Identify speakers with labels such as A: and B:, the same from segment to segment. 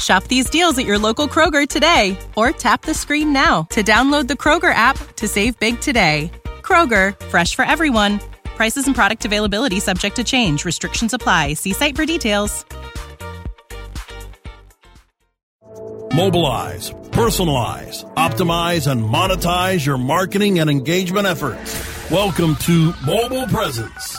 A: Shop these deals at your local Kroger today or tap the screen now to download the Kroger app to save big today. Kroger, fresh for everyone. Prices and product availability subject to change. Restrictions apply. See site for details.
B: Mobilize, personalize, optimize, and monetize your marketing and engagement efforts. Welcome to Mobile Presence.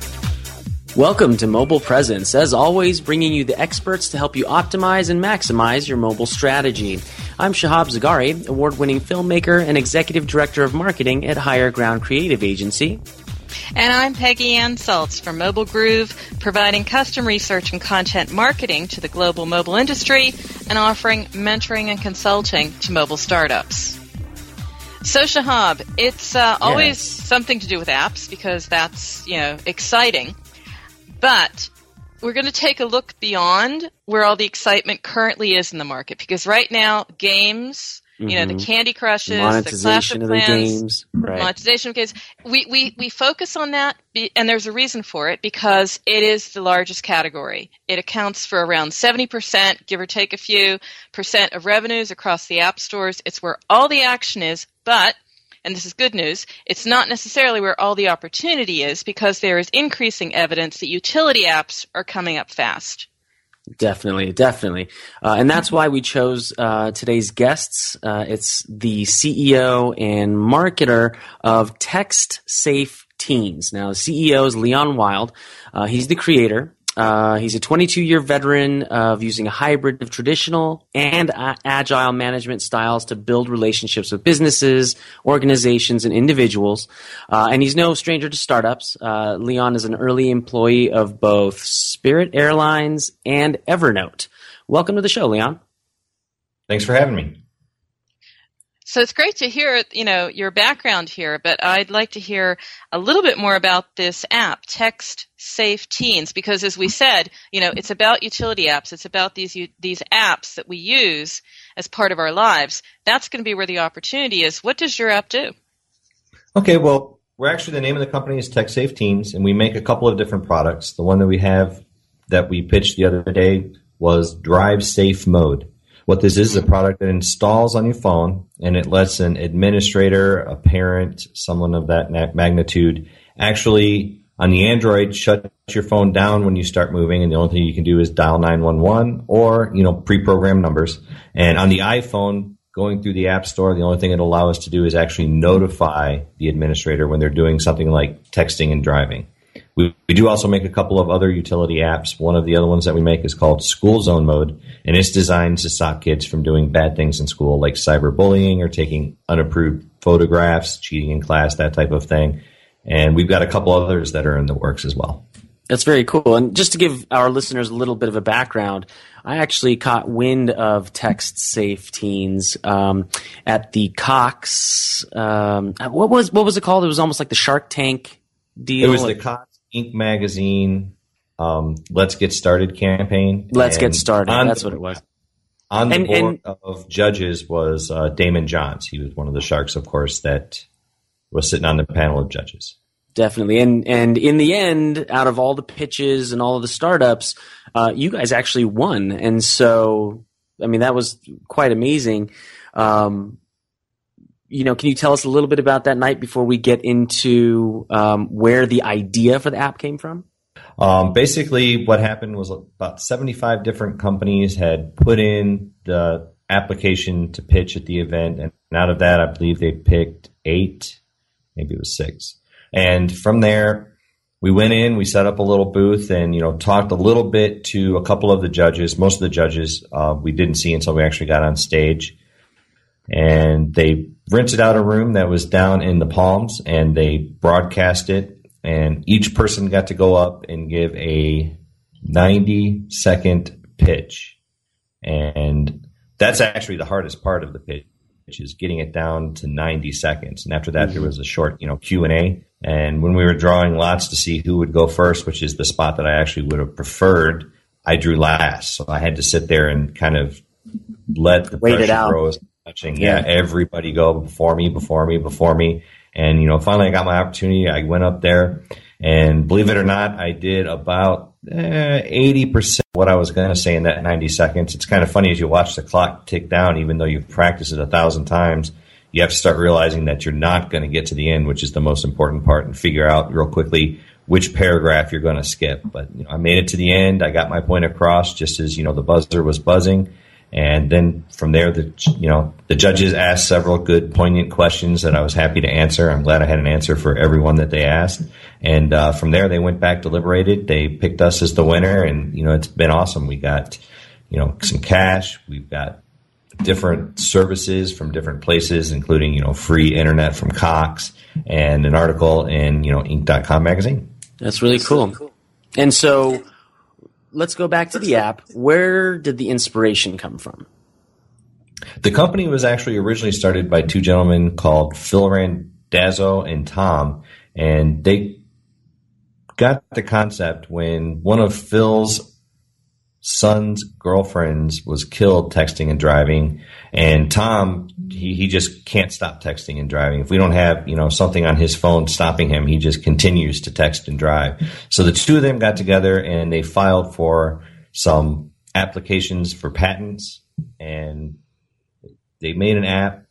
C: Welcome to Mobile Presence, as always, bringing you the experts to help you optimize and maximize your mobile strategy. I'm Shahab Zagari, award winning filmmaker and executive director of marketing at Higher Ground Creative Agency.
D: And I'm Peggy Ann Salz from Mobile Groove, providing custom research and content marketing to the global mobile industry and offering mentoring and consulting to mobile startups. So Shahab, it's uh, always
C: Yes.
D: something to do with apps because that's you know exciting, but we're going to take a look beyond where all the excitement currently is in the market because right now games, you know, the
C: Mhm.
D: Candy Crushes, the Clash of
C: of games. Right.
D: monetization of games. We, we, we focus on that, be, and there's a reason for it because it is the largest category. It accounts for around 70%, give or take a few, percent of revenues across the app stores. It's where all the action is, but, and this is good news, it's not necessarily where all the opportunity is because there is increasing evidence that utility apps are coming up fast.
C: Definitely, definitely. Uh, and that's why we chose uh, today's guests. Uh, it's the CEO and marketer of Text Safe Teens. Now, the CEO is Leon Wild. Uh, he's the creator. Uh, he's a 22 year veteran of using a hybrid of traditional and a- agile management styles to build relationships with businesses, organizations, and individuals. Uh, and he's no stranger to startups. Uh, Leon is an early employee of both Spirit Airlines and Evernote. Welcome to the show, Leon.
E: Thanks for having me.
D: So it's great to hear, you know, your background here, but I'd like to hear a little bit more about this app, Text Safe Teens, because as we said, you know, it's about utility apps. It's about these these apps that we use as part of our lives. That's going to be where the opportunity is. What does your app do?
E: Okay, well, we're actually the name of the company is Tech Safe Teens, and we make a couple of different products. The one that we have that we pitched the other day was Drive Safe Mode. What this is, is a product that installs on your phone, and it lets an administrator, a parent, someone of that magnitude, actually on the Android shut your phone down when you start moving, and the only thing you can do is dial 911 or you know pre-programmed numbers. And on the iPhone, going through the App Store, the only thing it'll allow us to do is actually notify the administrator when they're doing something like texting and driving. We, we do also make a couple of other utility apps. One of the other ones that we make is called School Zone Mode, and it's designed to stop kids from doing bad things in school, like cyberbullying or taking unapproved photographs, cheating in class, that type of thing. And we've got a couple others that are in the works as well.
C: That's very cool. And just to give our listeners a little bit of a background, I actually caught wind of Text Safe Teens um, at the Cox. Um, what was what was it called? It was almost like the Shark Tank deal.
E: It was the Cox Inc. magazine um, Let's Get Started campaign.
C: Let's Get Started. That's
E: the-
C: what it was.
E: On the
C: And-
E: board
C: and-
E: of judges was uh, Daymond Johns. He was one of the sharks, of course, that was sitting on the panel of judges.
C: Definitely, and and in the end, out of all the pitches and all of the startups, uh, you guys actually won, and so I mean that was quite amazing. Um, you know, can you tell us a little bit about that night before we get into um, where the idea for the app came from?
E: Um, basically, what happened was about 75 different companies had put in the application to pitch at the event, and out of that, I believe they picked eight, maybe it was six. And from there, we went in, we set up a little booth, and you know talked a little bit to a couple of the judges. Most of the judges uh, we didn't see until we actually got on stage, and they rented out a room that was down in the Palms, and they broadcast it and each person got to go up and give a 90 second pitch. And that's actually the hardest part of the pitch, which is getting it down to 90 seconds. And after that, mm-hmm. there was a short, you know, Q and A. And when we were drawing lots to see who would go first, which is the spot that I actually would have preferred, I drew last. So I had to sit there and kind of let the
C: Wait pressure grow.
E: Touching, yeah, yeah, everybody go before me, before me, before me. And, you know, finally I got my opportunity. I went up there and believe it or not, I did about eh, 80% what I was going to say in that 90 seconds. It's kind of funny as you watch the clock tick down, even though you've practiced it a thousand times, you have to start realizing that you're not going to get to the end, which is the most important part and figure out real quickly which paragraph you're going to skip. But you know, I made it to the end. I got my point across just as, you know, the buzzer was buzzing. And then from there, the you know the judges asked several good, poignant questions that I was happy to answer. I'm glad I had an answer for everyone that they asked. And uh, from there, they went back, deliberated. They picked us as the winner, and you know it's been awesome. We got you know some cash. We've got different services from different places, including you know free internet from Cox and an article in you know Inc.com magazine.
C: That's really cool. And so let's go back to the app. Where did the inspiration come from?
E: The company was actually originally started by two gentlemen called Phil Randazzo and Tom, and they got the concept when one of Phil's son's girlfriends was killed texting and driving. And tom he, he just can't stop texting and driving. If we don't have you know something on his phone stopping him he just continues to text and drive. So the two of them got together and they filed for some applications for patents and they made an app.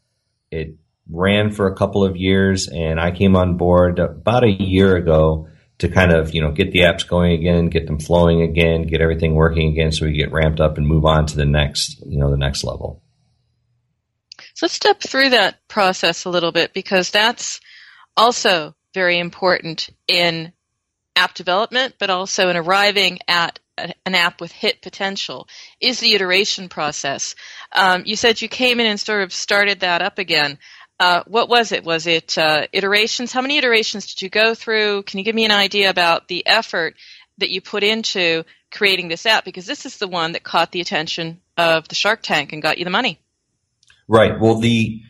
E: It ran for a couple of years and i came on board about a year ago to kind of you know get the apps going again, get them flowing again, get everything working again, so we get ramped up and move on to the next you know the next level.
D: So let's step through that process a little bit because that's also very important in app development, but also in arriving at an app with hit potential is the iteration process. Um, you said you came in and sort of started that up again. Uh, what was it? Was it uh, iterations? How many iterations did you go through? Can you give me an idea about the effort that you put into creating this app? Because this is the one that caught the attention of the Shark Tank and got you the money.
E: Right. Well, the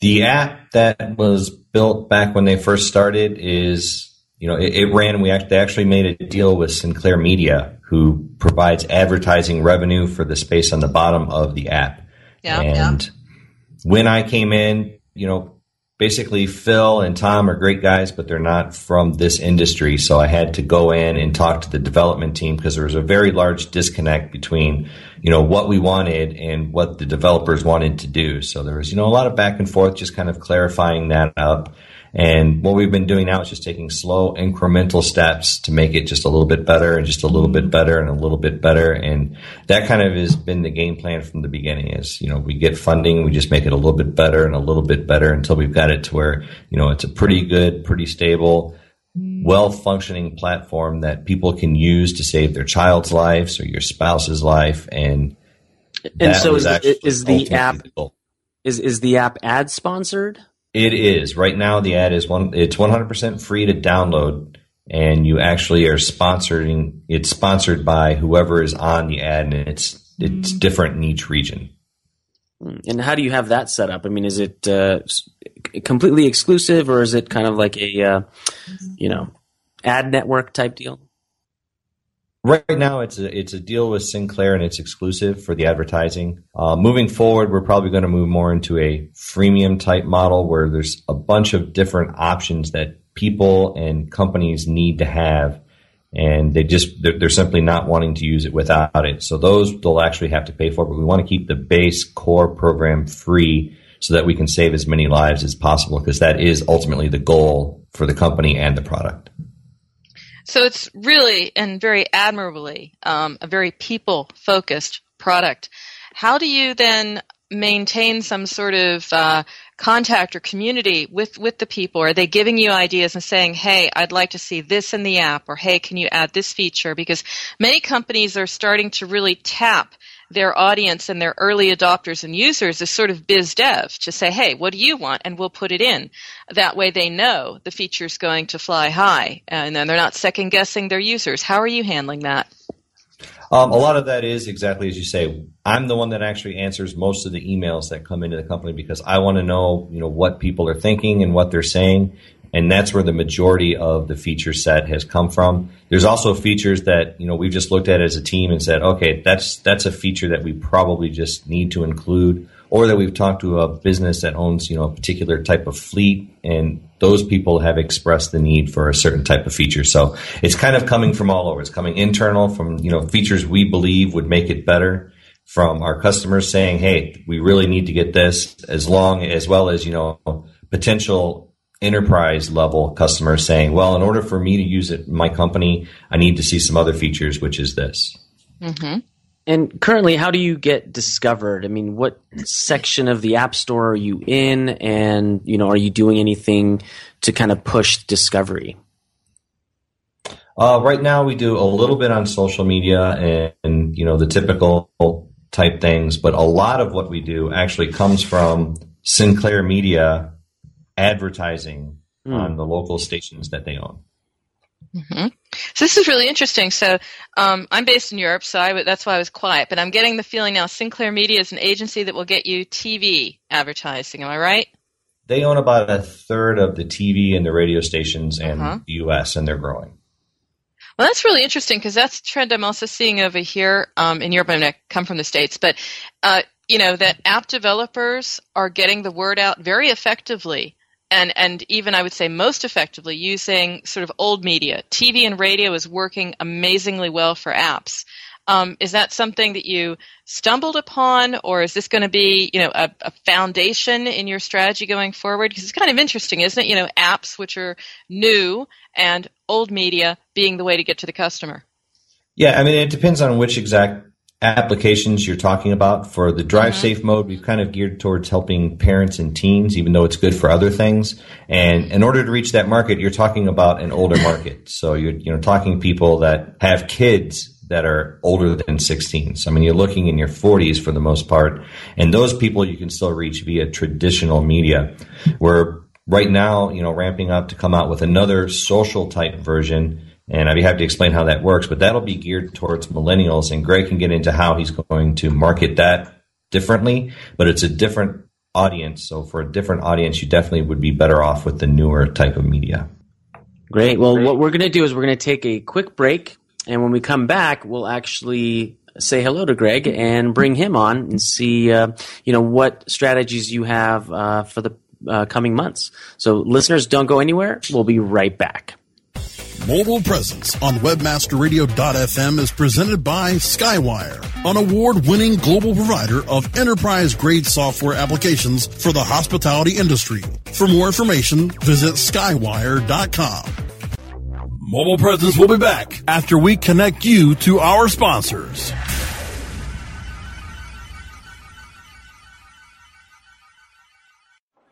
E: the app that was built back when they first started is you know it, it ran. We actually, actually made a deal with Sinclair Media, who provides advertising revenue for the space on the bottom of the app.
D: Yeah.
E: And
D: yeah.
E: when I came in, you know, basically Phil and Tom are great guys, but they're not from this industry. So I had to go in and talk to the development team because there was a very large disconnect between, you know, what we wanted and what the developers wanted to do. So there was, you know, a lot of back and forth, just kind of clarifying that up. And what we've been doing now is just taking slow incremental steps to make it just a little bit better and just a little bit better and a little bit better. And that kind of has been the game plan from the beginning is, you know, we get funding, we just make it a little bit better and a little bit better until we've got it to where, you know, it's a pretty good, pretty stable, Hmm. well functioning platform that people can use to save their child's lives or your spouse's life. And,
C: and so is, is the app, is, is the app ad sponsored?
E: It is right now. The ad is one. It's one hundred percent free to download, and you actually are sponsoring. It's sponsored by whoever is on the ad, and it's it's hmm. different in each region. Hmm.
C: And how do you have that set up? I mean, is it uh, completely exclusive, or is it kind of like a uh, you know ad network type deal?
E: Right now, it's a it's a deal with Sinclair and it's exclusive for the advertising. Uh, moving forward, we're probably going to move more into a freemium type model where there's a bunch of different options that people and companies need to have, and they just they're, they're simply not wanting to use it without it. So those they'll actually have to pay for. But we want to keep the base core program free so that we can save as many lives as possible because that is ultimately the goal for the company and the product.
D: So it's really and very admirably um, a very people focused product. How do you then maintain some sort of uh, contact or community with, with the people? Are they giving you ideas and saying, hey, I'd like to see this in the app, or hey, can you add this feature? Because many companies are starting to really tap their audience and their early adopters and users is sort of biz dev to say, hey, what do you want? And we'll put it in. That way they know the feature's going to fly high and then they're not second guessing their users. How are you handling that?
E: Um, a lot of that is exactly as you say. I'm the one that actually answers most of the emails that come into the company because I want to know, you know, what people are thinking and what they're saying and that's where the majority of the feature set has come from. There's also features that you know we've just looked at as a team and said, okay, that's that's a feature that we probably just need to include, or that we've talked to a business that owns you know a particular type of fleet, and those people have expressed the need for a certain type of feature. So it's kind of coming from all over. It's coming internal from you know features we believe would make it better. From our customers saying, "Hey, we really need to get this," as long as well as you know potential enterprise level customers saying, well, in order for me to use it in my company, I need to see some other features, which is this.
C: Mm-hmm. And currently, how do you get discovered? I mean, what section of the App Store are you in? And, you know, are you doing anything to kind of push discovery?
E: Uh, right now, we do a little bit on social media and, and, you know, the typical type things, but a lot of what we do actually comes from Sinclair Media advertising mm. on the local stations that they own.
D: Mm-hmm. So this is really interesting. So um, I'm based in Europe, so I, that's why I was quiet. But I'm getting the feeling now Sinclair Media is an agency that will get you TV advertising. Am I right?
E: They own about a third of the TV and the radio stations in uh-huh. the U.S., and they're growing.
D: Well, that's really interesting because that's a trend I'm also seeing over here um, in Europe. I, mean, I come from the States, but uh, you know that app developers are getting the word out very effectively and and even I would say most effectively using sort of old media. TV and radio is working amazingly well for apps. Um, is that something that you stumbled upon, or is this going to be, you know, a, a, foundation in your strategy going forward? Because it's kind of interesting, isn't it? You know, apps which are new and old media being the way to get to the customer.
E: Yeah, I mean, it depends on which exact applications you're talking about. For the drive mm-hmm. safe mode, we've kind of geared towards helping parents and teens, even though it's good for other things. And in order to reach that market, you're talking about an older market. So you're, you know, talking people that have kids that are older than 16. So I mean, you're looking in your 40s for the most part. And those people you can still reach via traditional media. We're right now, you know, ramping up to come out with another social type version and I'd be happy to explain how that works, but that'll be geared towards millennials. And Greg can get into how he's going to market that differently, but it's a different audience. So for a different audience, you definitely would be better off with the newer type of media.
C: Great. Well, Great. what we're going to do is we're going to take a quick break. And when we come back, we'll actually say hello to Greg and bring him on and see, uh, you know, what strategies you have uh, for the uh, coming months. So listeners, don't go anywhere. We'll be right back.
B: Mobile Presence on WebmasterRadio.fm is presented by Skywire, an award winning global provider of enterprise grade software applications for the hospitality industry. For more information, visit Skywire.com. Mobile Presence will be back after we connect you to our sponsors.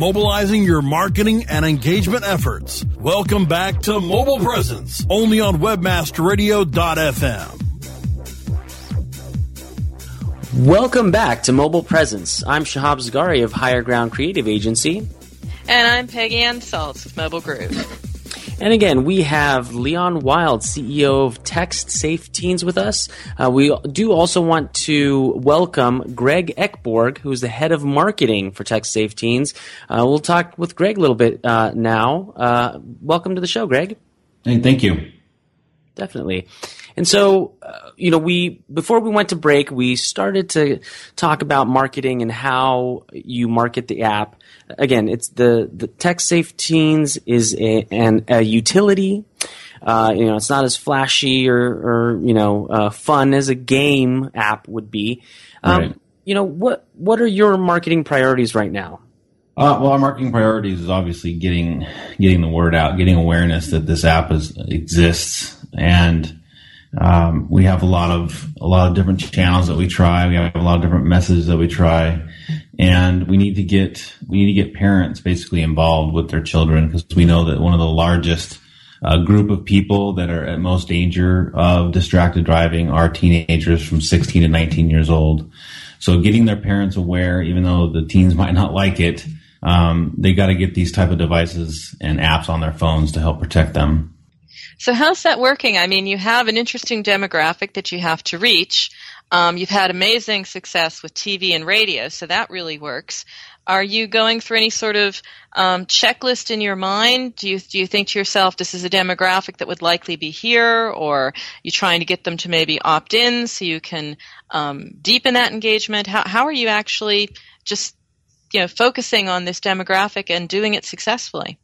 B: mobilizing your marketing and engagement efforts. Welcome back to Mobile Presence, only on webmasterradio.fm.
C: Welcome back to Mobile Presence. I'm Shahab Zagari of Higher Ground Creative Agency.
D: And I'm Peggy Ann Salz with Mobile Groove.
C: And again, we have Leon Wild, CEO of Text Safe Teens, with us. Uh, we do also want to welcome Greg Eckborg, who's the head of marketing for Text Safe Teens. Uh, we'll talk with Greg a little bit uh, now. Uh, welcome to the show, Greg.
F: Hey, thank you.
C: Definitely. And so, uh, you know, we before we went to break, we started to talk about marketing and how you market the app again, it's the the Text Safe Teens is a, an, a utility. Uh, you know, it's not as flashy or, or you know uh, fun as a game app would be. Um, right. You know, what what are your marketing priorities right now?
F: Uh, well, our marketing priorities is obviously getting getting the word out, getting awareness that this app is, exists, and um, we have a lot of a lot of different channels that we try. We have a lot of different messages that we try, and we need to get we need to get parents basically involved with their children because we know that one of the largest uh, group of people that are at most danger of distracted driving are teenagers from 16 to 19 years old. So getting their parents aware, even though the teens might not like it, um, they got to get these type of devices and apps on their phones to help protect them.
D: So how's that working? I mean, you have an interesting demographic that you have to reach. Um, you've had amazing success with TV and radio, so that really works. Are you going through any sort of um, checklist in your mind? Do you do you think to yourself, this is a demographic that would likely be here, or you trying to get them to maybe opt in so you can um, deepen that engagement? How how are you actually just you know focusing on this demographic and doing it successfully?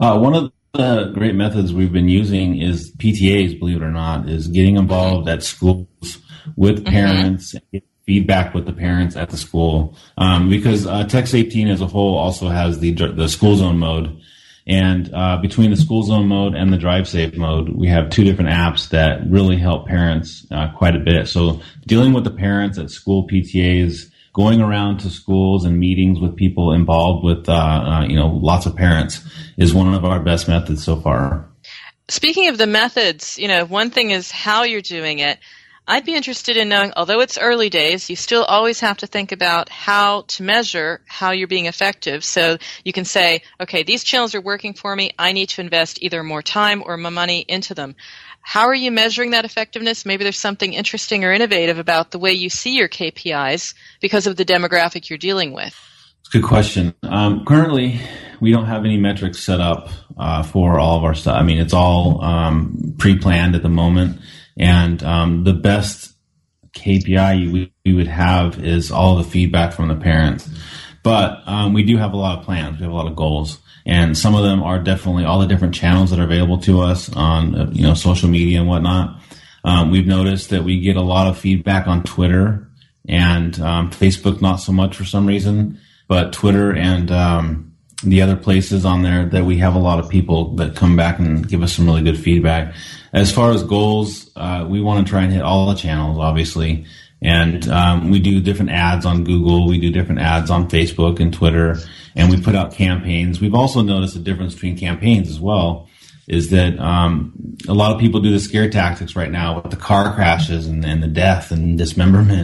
F: Uh, one of the great methods we've been using is PTAs, believe it or not, is getting involved at schools with mm-hmm. parents, mm-hmm. feedback with the parents at the school. Um, because uh, Text Safe Teen as a whole also has the the school zone mode. And uh, between the school zone mode and the drive safe mode, we have two different apps that really help parents uh, quite a bit. So dealing with the parents at school PTAs, going around to schools and meetings with people involved with, uh, uh, you know, lots of parents is one of our best methods so far.
D: Speaking of the methods, you know, one thing is how you're doing it. I'd be interested in knowing, although it's early days, you still always have to think about how to measure how you're being effective. So you can say, okay, these channels are working for me. I need to invest either more time or more money into them. How are you measuring that effectiveness? Maybe there's something interesting or innovative about the way you see your KPIs because of the demographic you're dealing with.
F: Good question. Um, currently, we don't have any metrics set up uh, for all of our stuff. I mean, it's all um, pre-planned at the moment, and um, the best KPI we, we, would have is all the feedback from the parents. But um, we do have a lot of plans. We have a lot of goals and some of them are definitely all the different channels that are available to us on uh, you know social media and whatnot. Um, we've noticed that we get a lot of feedback on Twitter and um, Facebook, not so much for some reason, but Twitter and um, the other places on there that we have a lot of people that come back and give us some really good feedback. As far as goals, uh, we want to try and hit all the channels, obviously, And um, we do different ads on Google. We do different ads on Facebook and Twitter, and we put out campaigns. We've also noticed a difference between campaigns as well. Is that um, a lot of people do the scare tactics right now with the car crashes and, and the death and dismemberment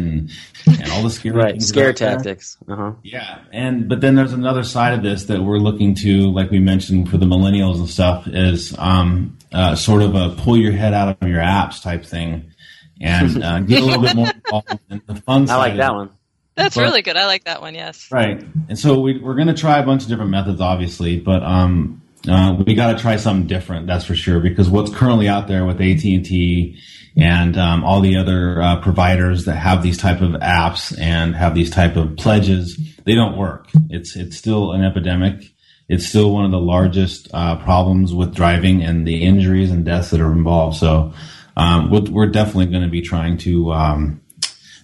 F: and, and all the scary
C: right scare tactics. Uh-huh.
F: Yeah, and but then there's another side of this that we're looking to, like we mentioned for the millennials and stuff, is um, uh, sort of a pull your head out of your apps type thing, and uh, get a little bit more involved in the fun stuff.
C: I
F: side.
C: like that one.
D: That's
F: But-
D: really good. I like that one. Yes.
F: Right, and so we, we're going to try a bunch of different methods, obviously, but um, uh, we got to try something different. That's for sure, because what's currently out there with AT and T and um, all the other uh, providers that have these type of apps and have these type of pledges, they don't work. It's it's still an epidemic. It's still one of the largest uh, problems with driving and the injuries and deaths that are involved. So um, we're, we're definitely going to be trying to um,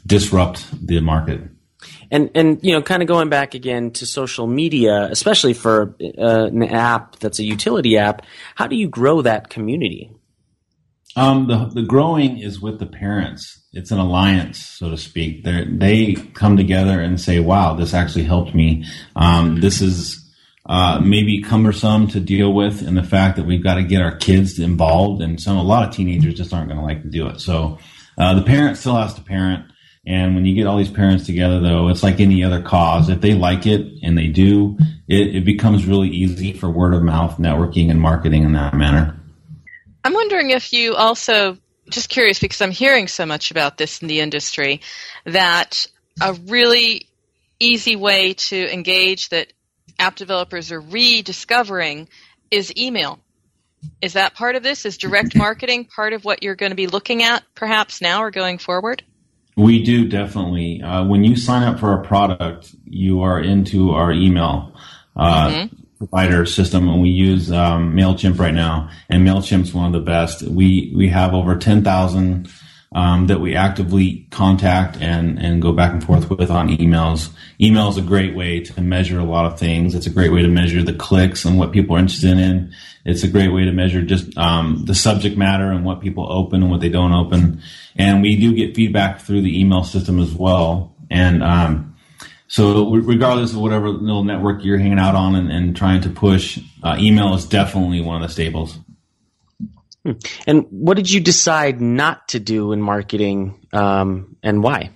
F: disrupt the market.
C: And and you know, kind of going back again to social media, especially for uh, an app that's a utility app. How do you grow that community?
F: Um, the the growing is with the parents. It's an alliance, so to speak. They they come together and say, "Wow, this actually helped me. Um, this is uh, maybe cumbersome to deal with, and the fact that we've got to get our kids involved, and some a lot of teenagers just aren't going to like to do it. So uh, the parent still has to parent." And when you get all these parents together, though, it's like any other cause. If they like it and they do, it, it becomes really easy for word of mouth networking and marketing in that manner.
D: I'm wondering if you also, just curious because I'm hearing so much about this in the industry, that a really easy way to engage that app developers are rediscovering is email. Is that part of this? Is direct marketing part of what you're going to be looking at perhaps now or going forward?
F: We do definitely. Uh, when you sign up for a product, you are into our email uh, provider system, and we use um, Mailchimp right now. And Mailchimp's one of the best. We we have over ten thousand um, that we actively contact and and go back and forth with on emails. Email is a great way to measure a lot of things. It's a great way to measure the clicks and what people are interested in. It's a great way to measure just um, the subject matter and what people open and what they don't open. And we do get feedback through the email system as well. And um, so, regardless of whatever little network you're hanging out on and, and trying to push, uh, email is definitely one of the staples.
C: And what did you decide not to do in marketing, um, and why?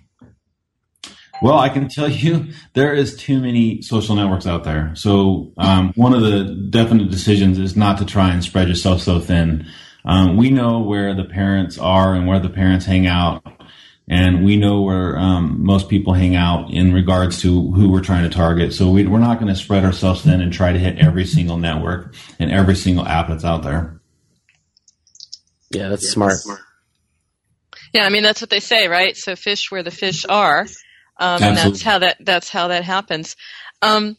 F: Well, I can tell you there is too many social networks out there. So um, one of the definite decisions is not to try and spread yourself so thin. Um, we know where the parents are and where the parents hang out, and we know where um, most people hang out in regards to who we're trying to target. So we, we're not going to spread ourselves thin and try to hit every single network and every single app that's out there.
C: Yeah, that's smart.
D: Yeah, I mean that's what they say, right? So fish where the fish are, um, and that's how that that's how that happens. Um,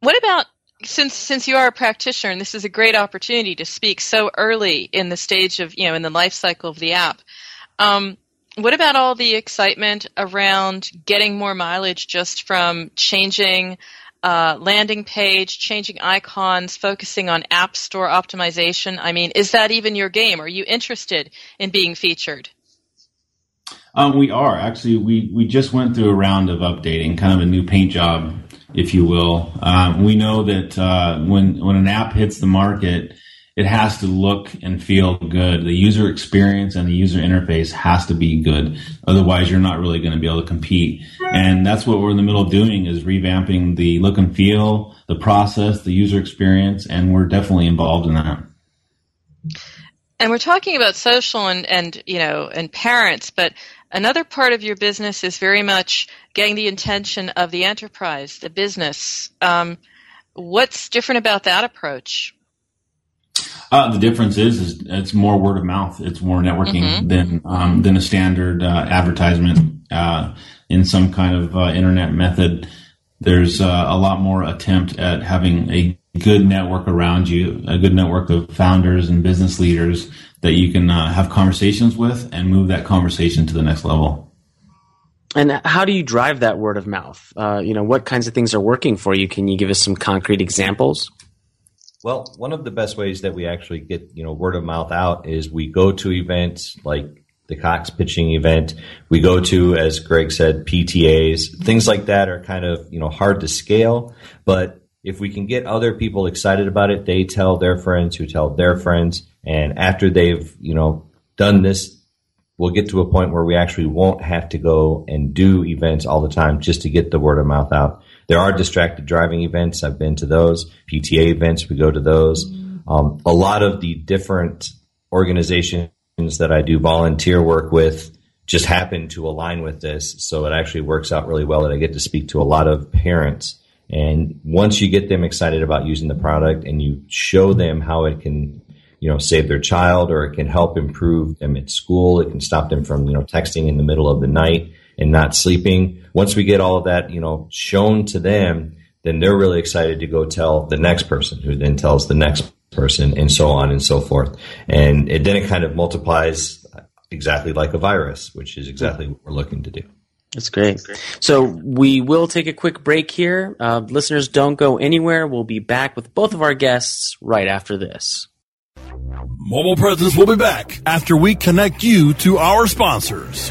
D: what about since since you are a practitioner and this is a great opportunity to speak so early in the stage of you know in the life cycle of the app? Um, what about all the excitement around getting more mileage just from changing uh, landing page, changing icons, focusing on app store optimization? I mean, is that even your game? Are you interested in being featured?
F: Um, we are actually. We we just went through a round of updating, kind of a new paint job, if you will. Um, we know that uh, when when an app hits the market, it has to look and feel good. The user experience and the user interface has to be good. Otherwise, you're not really going to be able to compete. And that's what we're in the middle of doing is revamping the look and feel, the process, the user experience, and we're definitely involved in that.
D: And we're talking about social and, and you know and parents, but another part of your business is very much getting the intention of the enterprise, the business. Um, what's different about that approach?
F: Uh, the difference is, is it's more word of mouth. It's more networking
D: Mhm.
F: than um, than a standard uh, advertisement uh, in some kind of uh, internet method. There's uh, a lot more attempt at having a good network around you, a good network of founders and business leaders that you can uh, have conversations with and move that conversation to the next level.
C: And how do you drive that word of mouth? Uh, you know, what kinds of things are working for you? Can you give us some concrete examples?
E: Well, one of the best ways that we actually get you know word of mouth out is we go to events like the Cox pitching event. We go to, as Greg said, PTAs. Things like that are kind of, you know, hard to scale, but if we can get other people excited about it, they tell their friends who tell their friends. And after they've, you know, done this, we'll get to a point where we actually won't have to go and do events all the time just to get the word of mouth out. There are distracted driving events. I've been to those. PTA events, we go to those. Um, a lot of the different organizations that I do volunteer work with just happen to align with this. So it actually works out really well that I get to speak to a lot of parents and once you get them excited about using the product and you show them how it can, you know, save their child or it can help improve them at school, it can stop them from, you know, texting in the middle of the night and not sleeping. Once we get all of that, you know, shown to them, then they're really excited to go tell the next person who then tells the next person and so on and so forth. And it, then it kind of multiplies exactly like a virus, which is exactly what we're looking to do.
C: That's great. So we will take a quick break here. Uh, listeners, don't go anywhere. We'll be back with both of our guests right after this.
B: Mobile Presence will be back after we connect you to our sponsors.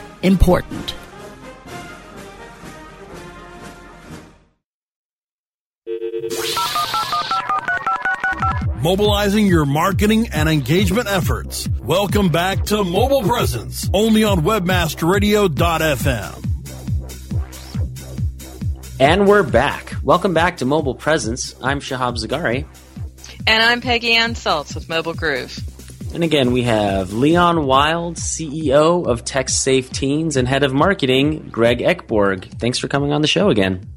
G: important.
B: Mobilizing your marketing and engagement efforts. Welcome back to Mobile Presence, only on webmasterradio.fm.
C: And we're back. Welcome back to Mobile Presence. I'm Shahab Zagari.
D: And I'm Peggy Ann Salz with Mobile Groove.
C: And again, we have Leon Wild, CEO of Text Safe Teens, and head of marketing, Greg Eckborg. Thanks for coming on the show again.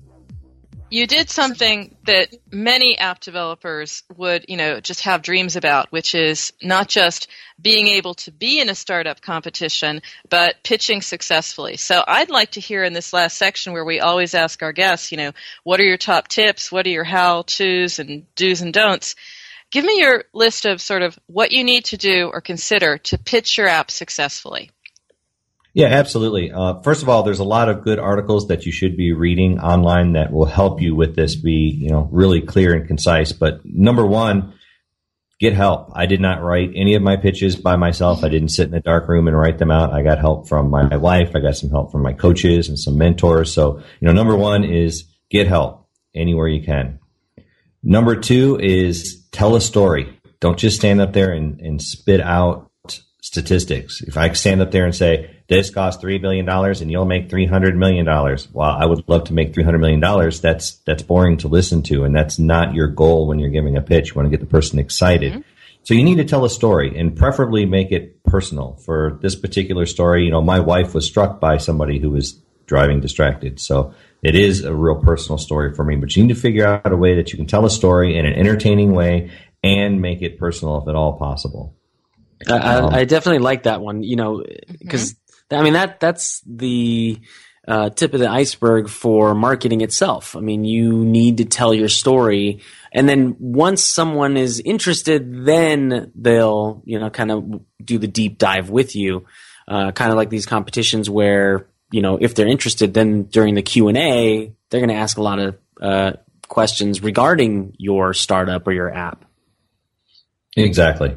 D: You did something that many app developers would, you know, just have dreams about, which is not just being able to be in a startup competition, but pitching successfully. So I'd like to hear in this last section where we always ask our guests, you know, what are your top tips? What are your how to's and do's and don'ts? Give me your list of sort of what you need to do or consider to pitch your app successfully.
E: Yeah, absolutely. Uh, first of all, there's a lot of good articles that you should be reading online that will help you with this be, you know, really clear and concise. But number one, get help. I did not write any of my pitches by myself. I didn't sit in a dark room and write them out. I got help from my wife. I got some help from my coaches and some mentors. So, you know, number one is get help anywhere you can. Number two is tell a story. Don't just stand up there and, and spit out statistics. If I stand up there and say, this costs $3 billion and you'll make $300 million, well, I would love to make $300 million. That's, that's boring to listen to. And that's not your goal when you're giving a pitch. You want to get the person excited. Mm-hmm. So you need to tell a story and preferably make it personal. For this particular story, you know, my wife was struck by somebody who was driving distracted. So it is a real personal story for me, but you need to figure out a way that you can tell a story in an entertaining way and make it personal if at all possible.
C: I, I, I definitely like that one, you know, because I mean that that's the uh, tip of the iceberg for marketing itself. I mean, you need to tell your story, and then once someone is interested, then they'll you know kind of do the deep dive with you, uh, kind of like these competitions where you know if they're interested, then during the Q and A, they're going to ask a lot of uh, questions regarding your startup or your app.
E: Exactly.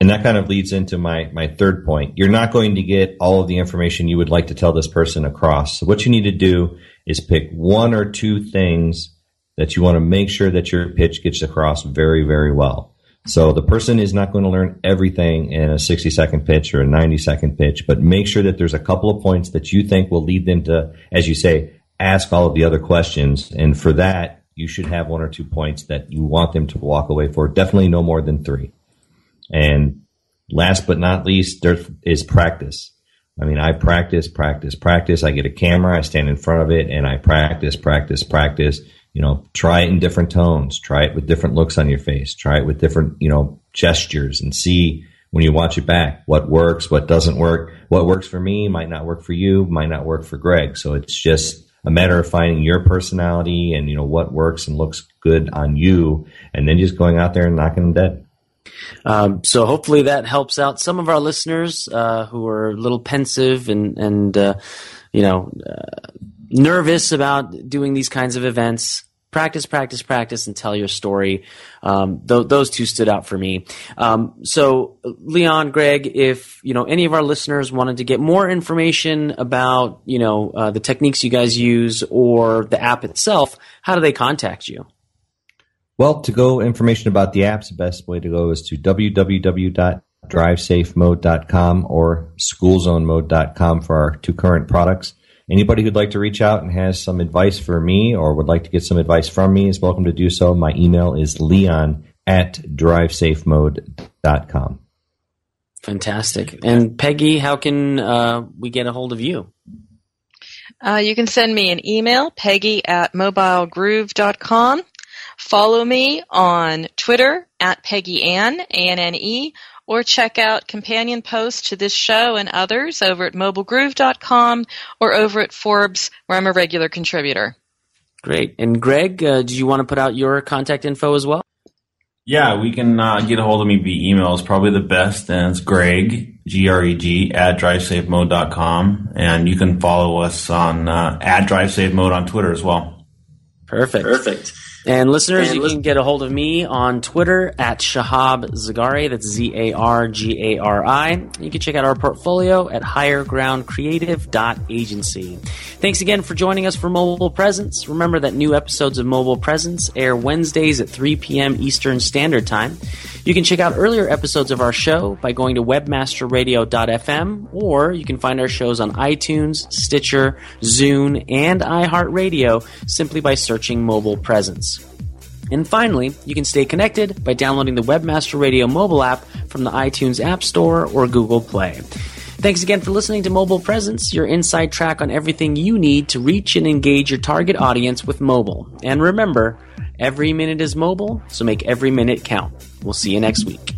E: And that kind of leads into my, my third point. You're not going to get all of the information you would like to tell this person across. So what you need to do is pick one or two things that you want to make sure that your pitch gets across very, very well. So the person is not going to learn everything in a 60 second pitch or a 90 second pitch, but make sure that there's a couple of points that you think will lead them to, as you say, ask all of the other questions. And for that, you should have one or two points that you want them to walk away for. Definitely no more than three. And last but not least, there is practice. I mean, I practice, practice, practice. I get a camera, I stand in front of it, and I practice, practice, practice. You know, try it in different tones, try it with different looks on your face, try it with different, you know, gestures and see when you watch it back what works, what doesn't work. What works for me might not work for you, might not work for Greg. So it's just a matter of finding your personality and, you know, what works and looks good on you, and then just going out there and knocking them dead.
C: Um, so hopefully that helps out some of our listeners uh, who are a little pensive and and uh, you know uh, nervous about doing these kinds of events. Practice, practice, practice, and tell your story. Um, th- those two stood out for me. Um, so, Leon, Greg, if you know any of our listeners wanted to get more information about you know uh, the techniques you guys use or the app itself, how do they contact you?
E: Well, to go information about the apps, the best way to go is to www.drivesafemode.com or schoolzonemode.com for our two current products. Anybody who'd like to reach out and has some advice for me or would like to get some advice from me is welcome to do so. My email is leon at drivesafemode.com.
C: Fantastic. And Peggy, how can uh, we get a hold of you?
D: Uh, you can send me an email, peggy at mobilegroove.com. Follow me on Twitter at Peggy Anne, A-N-N-E, or check out companion posts to this show and others over at mobilegroove.com or over at Forbes, where I'm a regular contributor.
C: Great. And Greg, uh, do you want to put out your contact info as well?
F: Yeah, we can uh, get a hold of me via email. It's probably the best, and it's Greg, G-R-E-G, at drivesafemode.com. And you can follow us on uh, at drivesafemode on Twitter as well.
C: Perfect.
F: Perfect.
C: And listeners,
F: And
C: you can get a hold of me on Twitter at Shahab Zargari. That's Z A R G A R I. You can check out our portfolio at highergroundcreative.agency. Thanks again for joining us for Mobile Presence. Remember that new episodes of Mobile Presence air Wednesdays at 3 p.m. Eastern Standard Time. You can check out earlier episodes of our show by going to webmasterradio.fm, or you can find our shows on iTunes, Stitcher, Zune, and iHeartRadio simply by searching Mobile Presence. And finally, you can stay connected by downloading the Webmaster Radio mobile app from the iTunes App Store or Google Play. Thanks again for listening to Mobile Presence, your inside track on everything you need to reach and engage your target audience with mobile. And remember, every minute is mobile, so make every minute count. We'll see you next week.